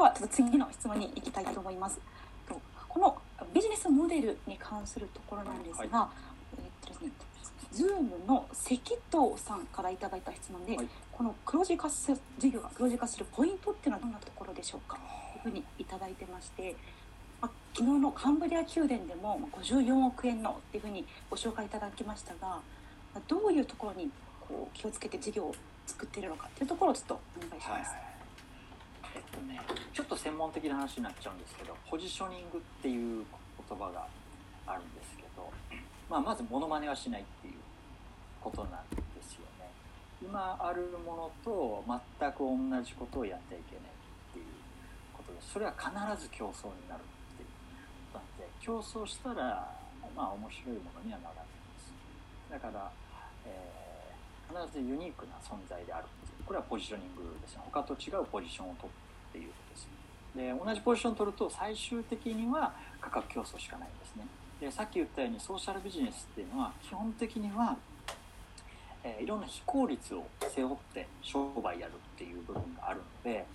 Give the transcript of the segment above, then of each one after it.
ではちょっと次の質問に行きたいと思います。とこのビジネスモデルに関するところなんですが、はえっとですね、ズームの関藤さんからいただいた質問で、はい。この黒字化す事業が黒字化するポイントっていうのはどんなところでしょうか？というふうにいただいてまして、まあ、昨日のカンブリア宮殿でもまあ54億円のっていうふうにご紹介いただきましたが、まあどういうところにこう気をつけて事業を作っているのかっていうところをちょっとお願いします。えっとねちょっと専門的な話になっちゃうんですけどポジショニングっていう言葉があるんですけど、まあ、まずモノマネはしないっていうことなんですよね。今あるものと全く同じことをやってはいけないっていうことでそれは必ず競争になるっていう。ことなんで競争したらまあ面白いものにはならないんです。だから、えー必ずユニークな存在であるっていう。これはポジショニングですね。他と違うポジションを取るっていうことですで同じポジション取ると最終的には価格競争しかないんですね。でさっき言ったようにソーシャルビジネスっていうのは基本的には、えーいろんな非効率を背負って商売やるっていう部分があるので、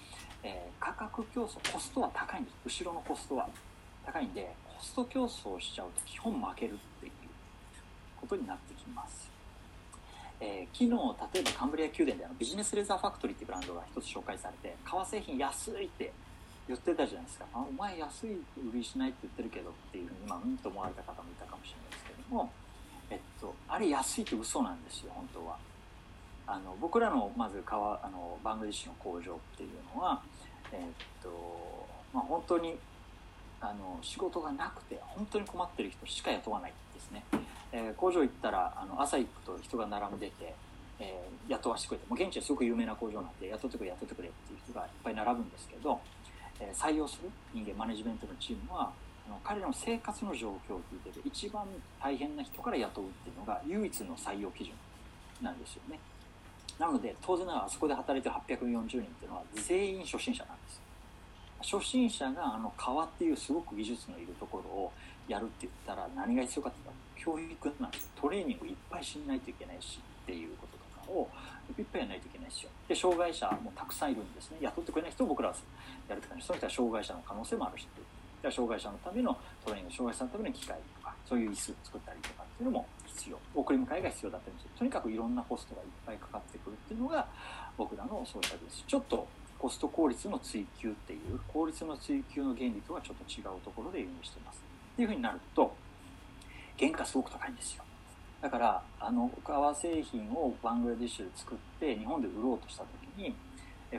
えー価格競争コストは高いんです。後ろのコストは高いんでコスト競争しちゃうと基本負けるっていうことになってきます。えー昨日例えばカンブリア宮殿であのビジネスレザーファクトリーっていうブランドが一つ紹介されて革製品安いって言ってたじゃないですか。あお前安い売りしないって言ってるけどっていうふうに今うんと思われた方もいたかもしれないですけども、えっと、あれ安いって嘘なんですよ本当は。あの僕らのまず革あのバングラデシュの工場っていうのはえっとまあ本当にあの仕事がなくて本当に困ってる人しか雇わないですね。えー工場行ったらあの朝行くと人が並んでて、えー雇わせてくれてもう現地ですごく有名な工場なんで雇ってくれ雇ってくれっていう人がいっぱい並ぶんですけど、えー採用する人間マネジメントのチームはあの彼らの生活の状況を聞いてて一番大変な人から雇うっていうのが唯一の採用基準なんですよね。なので当然ながらあそこで働いてる840人っていうのは全員初心者なんです初心者があの革っていうすごく技術のいるところをやるって言ったら何が必要かって言ったら教育なんですよ。トレーニングいっぱいしないといけないしっていうこととかをいっぱいやらないといけないですよ。で障害者もたくさんいるんですね。雇ってくれない人を僕らはやるって感じ。その人は障害者の可能性もあるしで障害者のためのトレーニング障害者のための機械とかそういう椅子作ったりとかっていうのも必要。送り迎えが必要だったりする。とにかくいろんなコストがいっぱいかかってくるっていうのが僕らのソーシャルです。ちょっとコスト効率の追求っていう効率の追求の原理とはちょっと違うところで輸入してます。っていうふうになると原価すごく高いんですよ。だからあの革製品をバングラディッシュで作って日本で売ろうとした時に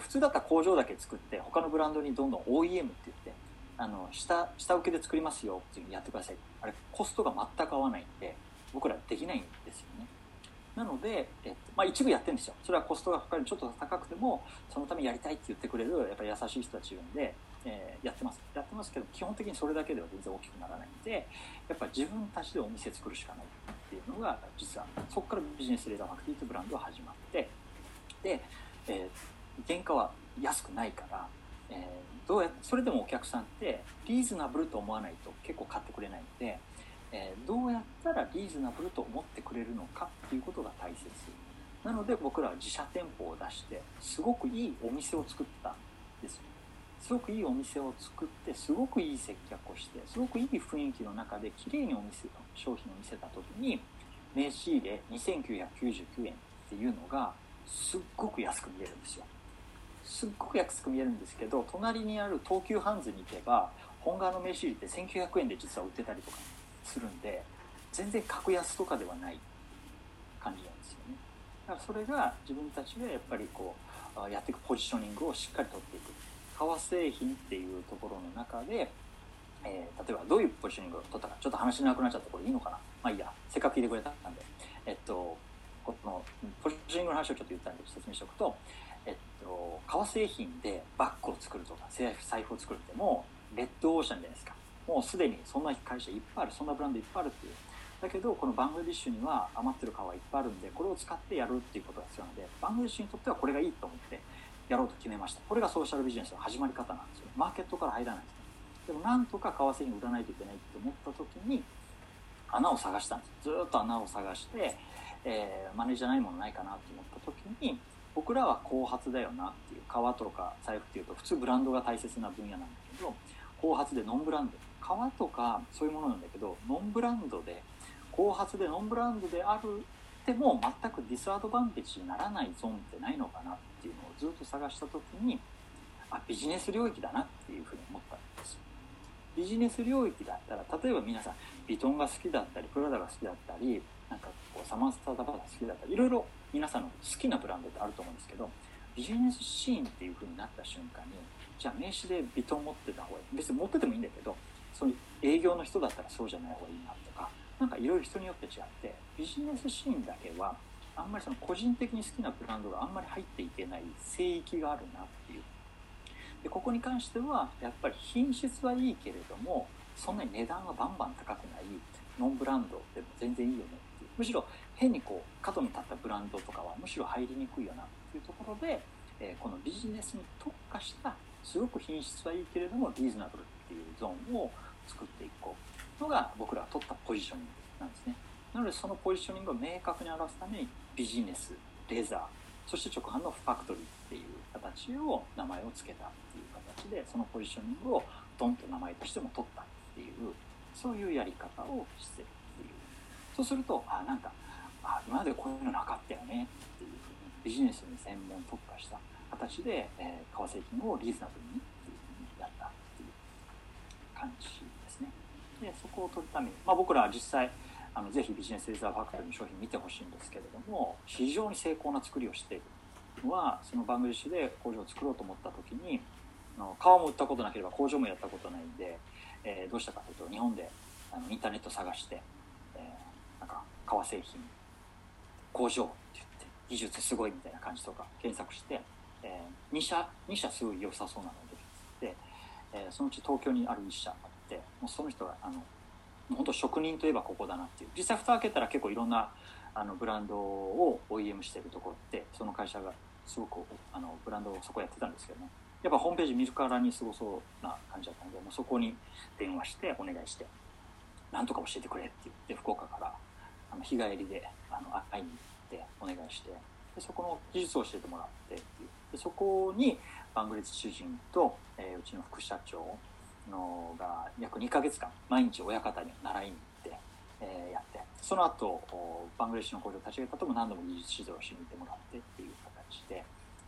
普通だったら工場だけ作って他のブランドにどんどん OEM って言ってあの下下請けで作りますよっていうふうにやってください。あれコストが全く合わないんで僕らできないんですよね。なので、えっとまあ、一部やってるんですよ。それはコストがかかる。ちょっと高くてもそのためやりたいって言ってくれるやっぱり優しい人たちいるんで、えーやってます。やってますけど基本的にそれだけでは全然大きくならないんでやっぱ自分たちでお店作るしかないっていうのが実はそこからビジネスレーダーファクトリーというブランドが始まってで、えー原価は安くないから、えーどうやそれでもお客さんってリーズナブルと思わないと結構買ってくれないので、えーどうやったらリーズナブルと思ってくれるのかっていうことが大切。なので僕らは自社店舗を出してすごくいいお店を作ったんですよ。すごくいいお店を作ってすごくいい接客をしてすごくいい雰囲気の中で綺麗にお店商品を見せた時に名刺入れ2999円っていうのがすっごく安く見えるんですよ。すっごく安く見えるんですけど隣にある東急ハンズに行けば本革の名刺入れって1900円で実は売ってたりとかするんで全然格安とかではない感じなんですよね。だからそれが自分たちがやっぱりこうやっていくポジショニングをしっかり取っていく。革製品っていうところの中で、えー例えばどういうポジショニングを取ったかちょっと話しなくなっちゃったこれいいのかな？まあいいや。せっかく聞いてくれたんで。えっとこのポジショニングの話をちょっと言ったんで説明しておくとえっと、革製品でバッグを作るとか財布財布を作るってもうレッドオーシャンじゃないですか。もうすでにそんな会社いっぱいあるそんなブランドいっぱいあるっていう。だけどこのバングラディッシュには余ってる革いっぱいあるんでこれを使ってやるっていうことが必要なのでバングラディッシュにとってはこれがいいと思ってやろうと決めました。これがソーシャルビジネスの始まり方なんですよ。マーケットから入らないですでもなんとか革製品売らないといけないって思った時に穴を探したんですずっと穴を探して、えーマネージャーないものないかなと思った時に、僕らは後発だよなっていう革とか財布っていうと普通ブランドが大切な分野なんだけど後発でノンブランド。革とかそういうものなんだけどノンブランドで後発でノンブランドであるでも全くディスアドバンテージにならないゾーンってないのかなってずっと探した時にあビジネス領域だなっていうふうに思ったんですよ。ビジネス領域だったら例えば皆さんビトンが好きだったりプラダが好きだったりなんかこうサマンスターダバが好きだったりいろいろ皆さんの好きなブランドってあると思うんですけどビジネスシーンっていう風になった瞬間にじゃあ名刺でビトン持ってた方がいい。別に持っててもいいんだけどそういう営業の人だったらそうじゃない方がいいなとかなんかいろいろ人によって違ってビジネスシーンだけはあんまりその個人的に好きなブランドがあんまり入っていけない聖域があるなっていう。でここに関してはやっぱり品質はいいけれどもそんなに値段がバンバン高くないノンブランドでも全然いいよねっていう。むしろ変にこう角に立ったブランドとかはむしろ入りにくいよなっていうところで、えー、このビジネスに特化したすごく品質はいいけれどもリーズナブルっていうゾーンを作っていこうのが僕らが取ったポジショニングなんですね。なのでそのポジショニングを明確に表すためにビジネスレザーそして直販のファクトリーっていう形を名前を付けたっていう形でそのポジショニングをドンと名前としても取ったっていうそういうやり方をしてるっていう。そうするとあなんかあ今までこういうのなかったよねっていうふうにビジネスに専門特化した形で、えー、革製品をリーズナブルにっていうふうにやったっていう感じですね。でそこを取るために、まあ、僕らは実際あのぜひビジネスレザーファクトリーの商品見てほしいんですけれども非常に成功な作りをしているのはそのバングリッシュで工場を作ろうと思った時にあの革も売ったことなければ工場もやったことないんで、えー、どうしたかというと日本であのインターネット探して、えー、なんか革製品工場って言って技術すごいみたいな感じとか検索して、えー、2社2社すごい良さそうなのでで、えー、そのうち東京にある1社あってもうその人があの本当職人といえばここだなっていう。実際蓋開けたら結構いろんなあのブランドを OEM してるところってその会社がすごくあのブランドをそこやってたんですけどね。やっぱホームページ見るからにすごそうな感じだったのでもうそこに電話してお願いしてなんとか教えてくれって言って福岡からあの日帰りであの会いに行ってお願いしてでそこの技術を教えてもらってっていう。でそこにバングレツ主人と、えー、うちの副社長のが約2ヶ月間毎日親方に習いに行って、えー、やってその後バングレーシュの工場を立ち上げたとも何度も技術指導をしに行ってもらってっていう形で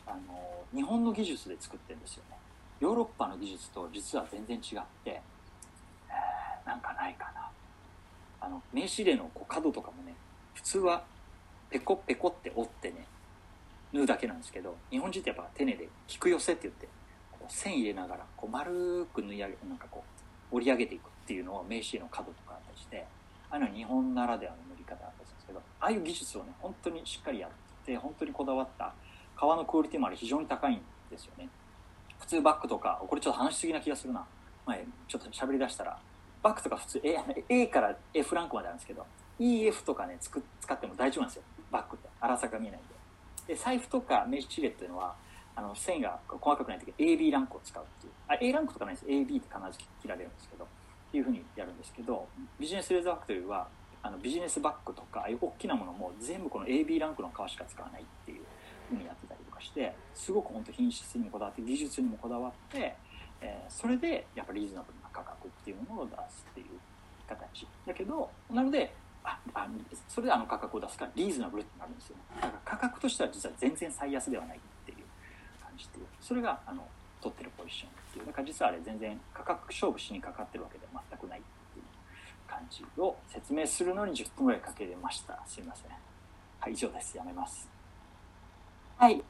あの日本の技術で作ってるんですよね。ヨーロッパの技術と実は全然違って、えー、なんかないかな。あの名刺入れのこう角とかもね普通はペコペコって折ってね縫うだけなんですけど日本人ってやっぱ手根で引く寄せって言って線入れながらこう丸く縫い上げなんかこう折り上げていくっていうのを名刺の角とかあったりしてああいうのは日本ならではの塗り方だったんですけどああいう技術をね本当にしっかりやって本当にこだわった革のクオリティもあれ非常に高いんですよね。普通バッグとかこれちょっと話しすぎな気がするな。前ちょっと喋りだしたらバッグとか普通 A, A から F ランクまであるんですけど EF とかね使っても大丈夫なんですよ。バッグって。粗さが見えないんで。で財布とか名刺入れっていうのはあの線が細かくない時 AB ランクを使うっていう。あ A ランクとかないです。AB って必ず切られるんですけど。っていうふうにやるんですけどビジネスレーザーファクトリーはあのビジネスバッグとかああいう大きなものも全部この AB ランクの革しか使わないっていうふうにやってたりとかしてすごく本当品質にもこだわって技術にもこだわって、えー、それでやっぱリーズナブルな価格っていうものを出すっていう形。だけどなのでああそれであの価格を出すからリーズナブルってなるんですよだから価格としては実は全然最安ではない。してそれがあの取ってるポジションっていう。だから実はあれ全然価格勝負しにかかってるわけでは全くないっていう感じを説明するのに10分ぐらいかけれました。すいません。はい以上です。やめます。はい。